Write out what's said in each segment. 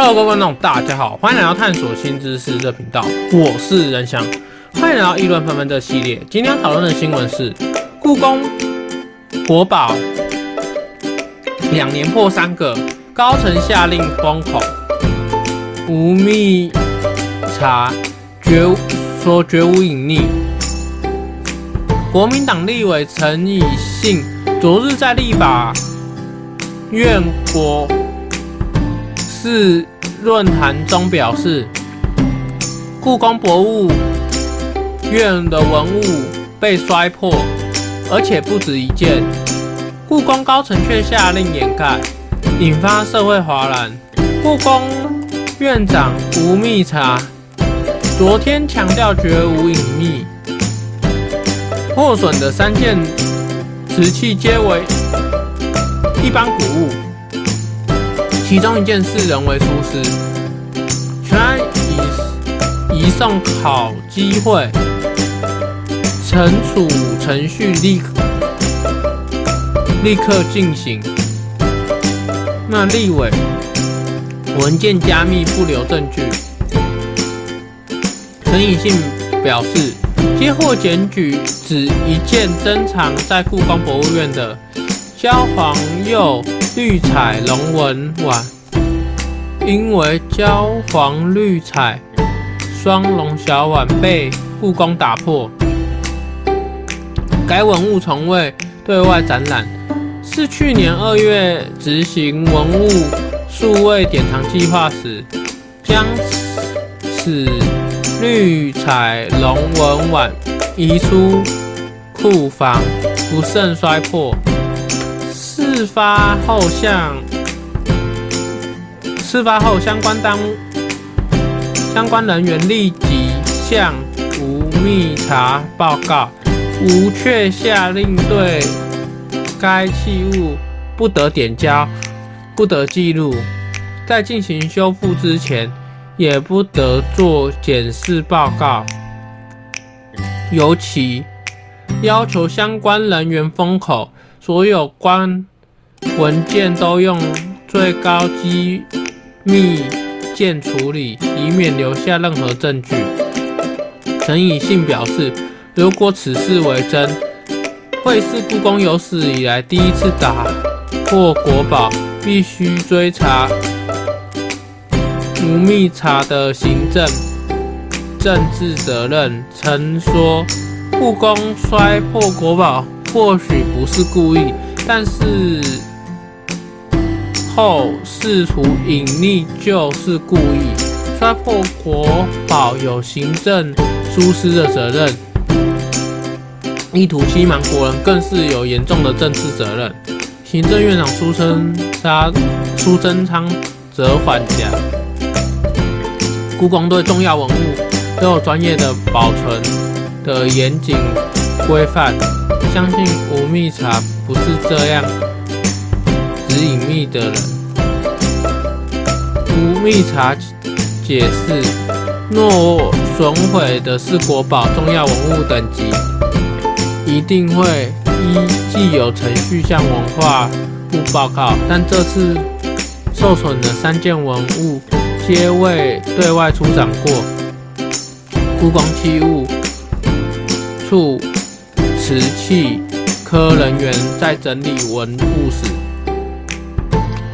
Hello，各位观众，大家好，欢迎来到探索新知识这频道，我是仁翔，欢迎来到议论纷纷这系列。今天要讨论的新闻是，故宫国宝两年破三个，高层下令封口，无密查绝说绝无隐匿。国民党立委陈以信昨日在立法院国。是论坛中表示，故宫博物院的文物被摔破，而且不止一件。故宫高层却下令掩盖，引发社会哗然。故宫院长吴密察昨天强调绝无隐秘，破损的三件瓷器皆为一般古物。其中一件是人为疏失，全案已移送考机会，惩处程序立立刻进行。那立委文件加密不留证据，陈以信表示，接获检举，指一件珍藏在故宫博物院的焦黄釉。绿彩龙纹碗，因为焦黄绿彩双龙小碗被故宫打破，该文物从未对外展览，是去年二月执行文物数位典藏计划时，将此绿彩龙纹碗移出库房，不慎摔破。事发后向事发后相关单相关人员立即向吴密察报告，吴却下令对该器物不得点交，不得记录，在进行修复之前也不得做检视报告，尤其要求相关人员封口。所有关文件都用最高机密件处理，以免留下任何证据。陈以信表示，如果此事为真，会是故宫有史以来第一次打破国宝，必须追查吴密查的行政政治责任。曾说，故宫摔破国宝。或许不是故意，但是后试图隐匿就是故意。摔破国宝有行政疏失的责任，意图欺瞒国人更是有严重的政治责任。行政院长苏贞昌苏贞昌则缓颊，故宫对重要文物都有专业的保存的严谨规范。相信吴密察不是这样只隐秘的人。吴密查解释，若损毁的是国宝、重要文物等级，一定会依既有程序向文化部报告。但这次受损的三件文物皆未对外出展过。故宫器物处。瓷器科人员在整理文物时，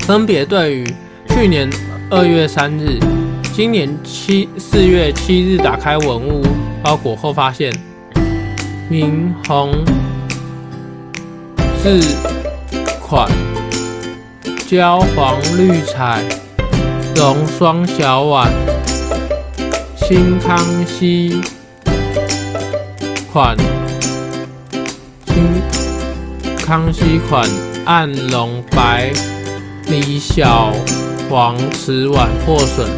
分别对于去年二月三日、今年七四月七日打开文物包裹后，发现明红字款焦黄绿彩龙双小碗，清康熙款清。康熙款暗龙白李小黄瓷碗破损，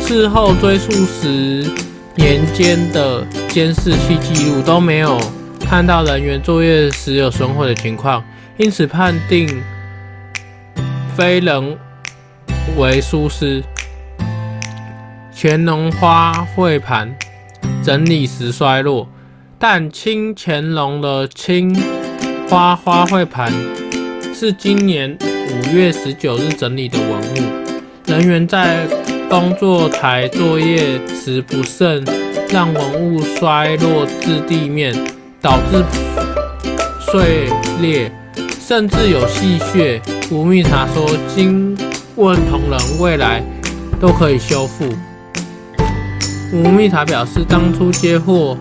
事后追溯时年间的监视器记录都没有看到人员作业时有损毁的情况，因此判定非人为疏失。乾隆花卉盘整理时衰落，但清乾隆的清。花花卉盘是今年五月十九日整理的文物，人员在工作台作业时不慎让文物摔落至地面，导致碎裂，甚至有细屑。吴密察说：“经问同仁，未来都可以修复。”吴密察表示，当初接货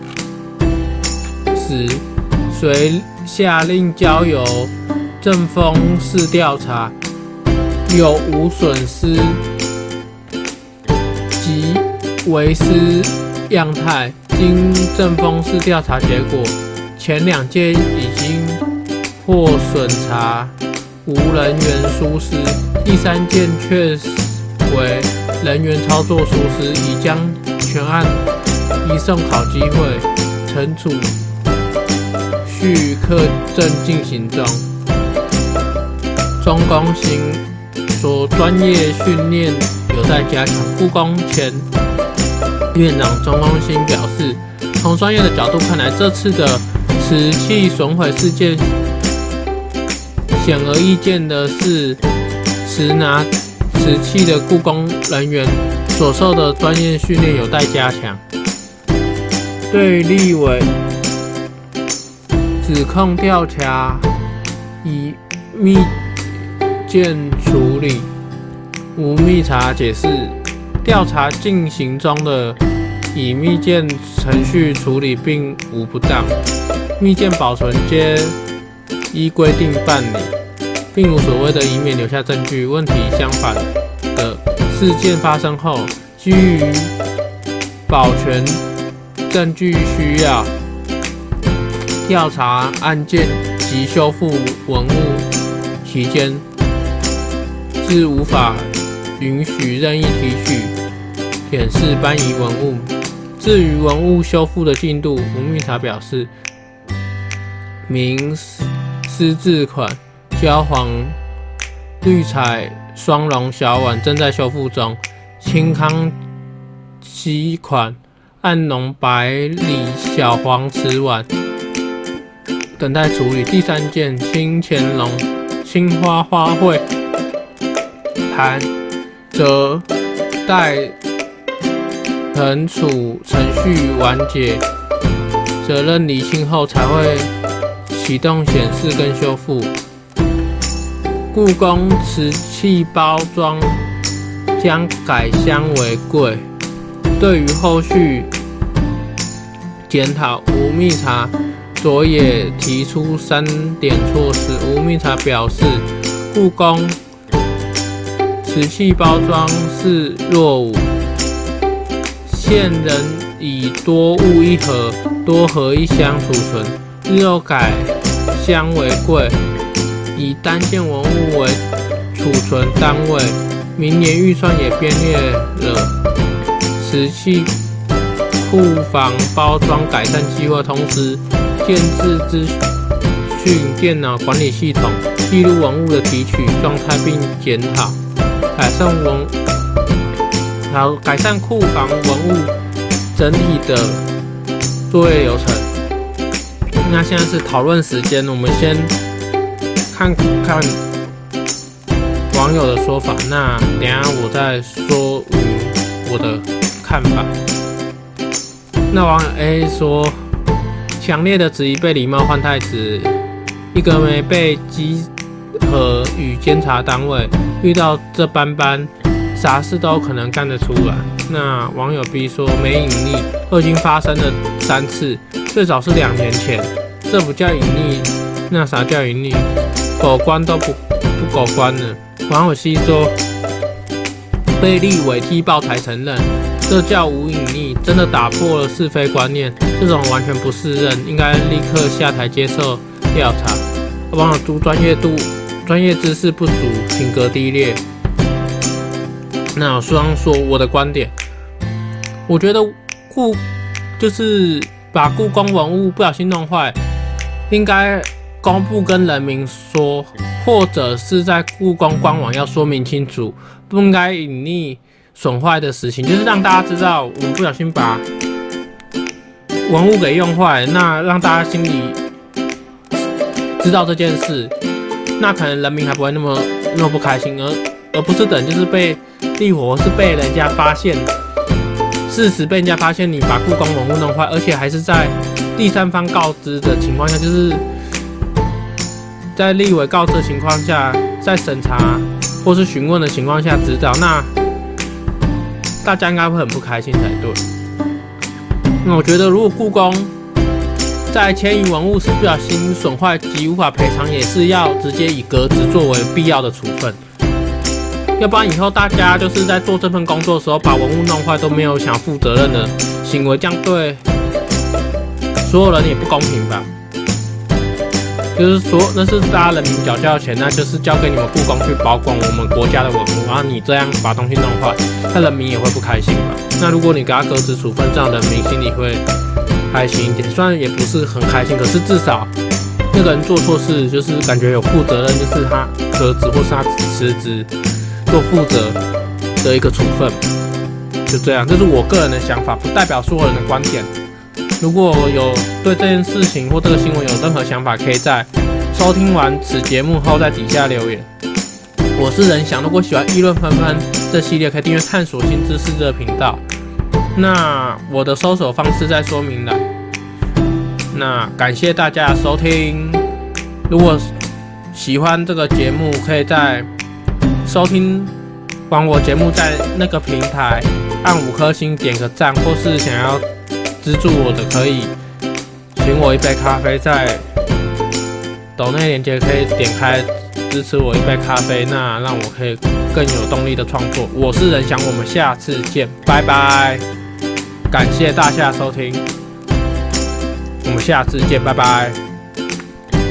时，遂下令交由正风室调查，有无损失及遗失样态。经正风室调查结果，前两件已经获审查。无人员疏失，第三件却为人员操作疏失，已将全案移送考机会惩处，续课证进行中。中工兴说，专业训练有待加强。故宫前院长中工兴表示，从专业的角度看来，这次的瓷器损毁事件。显而易见的是，持拿瓷器的故宫人员所受的专业训练有待加强。对立委指控调查以密件处理，吴密察解释，调查进行中的以密件程序处理并无不当，密件保存皆依规定办理。并无所谓的以免留下证据问题。相反的，事件发生后，基于保全证据需要，调查案件及修复文物期间，是无法允许任意提取、显示、搬移文物。至于文物修复的进度，吴密察表示，明丝字款。焦黄绿彩双龙小碗正在修复中，清康漆款暗浓白里小黄瓷碗等待处理。第三件清乾隆青花花卉盘则待惩处程序完结、责任厘清后才会启动显示跟修复。故宫瓷器包装将改箱为柜。对于后续检讨，吴密察昨也提出三点措施。吴密察表示，故宫瓷器包装是落伍，现仍以多物一盒、多盒一箱储存，日后改箱为柜。以单件文物为储存单位，明年预算也编列了瓷器库房包装改善计划，同时建置资讯电脑管理系统，记录文物的提取状态，并检讨改善文好改善库房文物整体的作业流程。那现在是讨论时间，我们先。看看网友的说法，那等下我再说我的看法。那网友 A 说，强烈的质疑被礼貌换太子，一个没被稽和与监察单位遇到这般般，啥事都可能干得出来。那网友 B 说，没隐匿，都已经发生了三次，最早是两年前，这不叫隐匿，那啥叫隐匿？狗官都不不狗官了。网友 C 说，被立委踢爆才承认，这叫无隐匿，真的打破了是非观念。这种完全不是人，应该立刻下台接受调查。网友都专业度、专业知识不足，品格低劣。那我双说我的观点，我觉得故就是把故宫文物不小心弄坏，应该。公布跟人民说，或者是在故宫官网要说明清楚，不应该隐匿损坏的事情，就是让大家知道我们不小心把文物给用坏，那让大家心里知道这件事，那可能人民还不会那么那么不开心，而而不是等就是被地火是被人家发现，事实被人家发现你把故宫文物弄坏，而且还是在第三方告知的情况下，就是在立委告知的情况下，在审查或是询问的情况下指导，那大家应该会很不开心才对。那我觉得，如果故宫在迁移文物时不小心损坏及无法赔偿，也是要直接以革职作为必要的处分。要不然以后大家就是在做这份工作的时候，把文物弄坏都没有想负责任的行为，这样对所有人也不公平吧？就是说，那是大家人民缴交的钱，那就是交给你们故宫去保管我们国家的文物，然后你这样把东西弄坏，那人民也会不开心吧？那如果你给他革职处分，这样人民心里会开心一点，虽然也不是很开心，可是至少那个人做错事，就是感觉有负责任，就是他革职或是他辞职做负责的一个处分，就这样，这是我个人的想法，不代表所有人的观点。如果有对这件事情或这个新闻有任何想法，可以在收听完此节目后在底下留言。我是任翔，如果喜欢议论纷纷这系列，可以订阅探索新知识这个频道。那我的搜索方式在说明栏。那感谢大家收听。如果喜欢这个节目，可以在收听完我节目，在那个平台按五颗星点个赞，或是想要资助我的，可以请我一杯咖啡，在抖内链接可以点开支持我一杯咖啡，那让我可以更有动力的创作。我是任翔，我们下次见，拜拜。感谢大家收听，我们下次见，拜拜。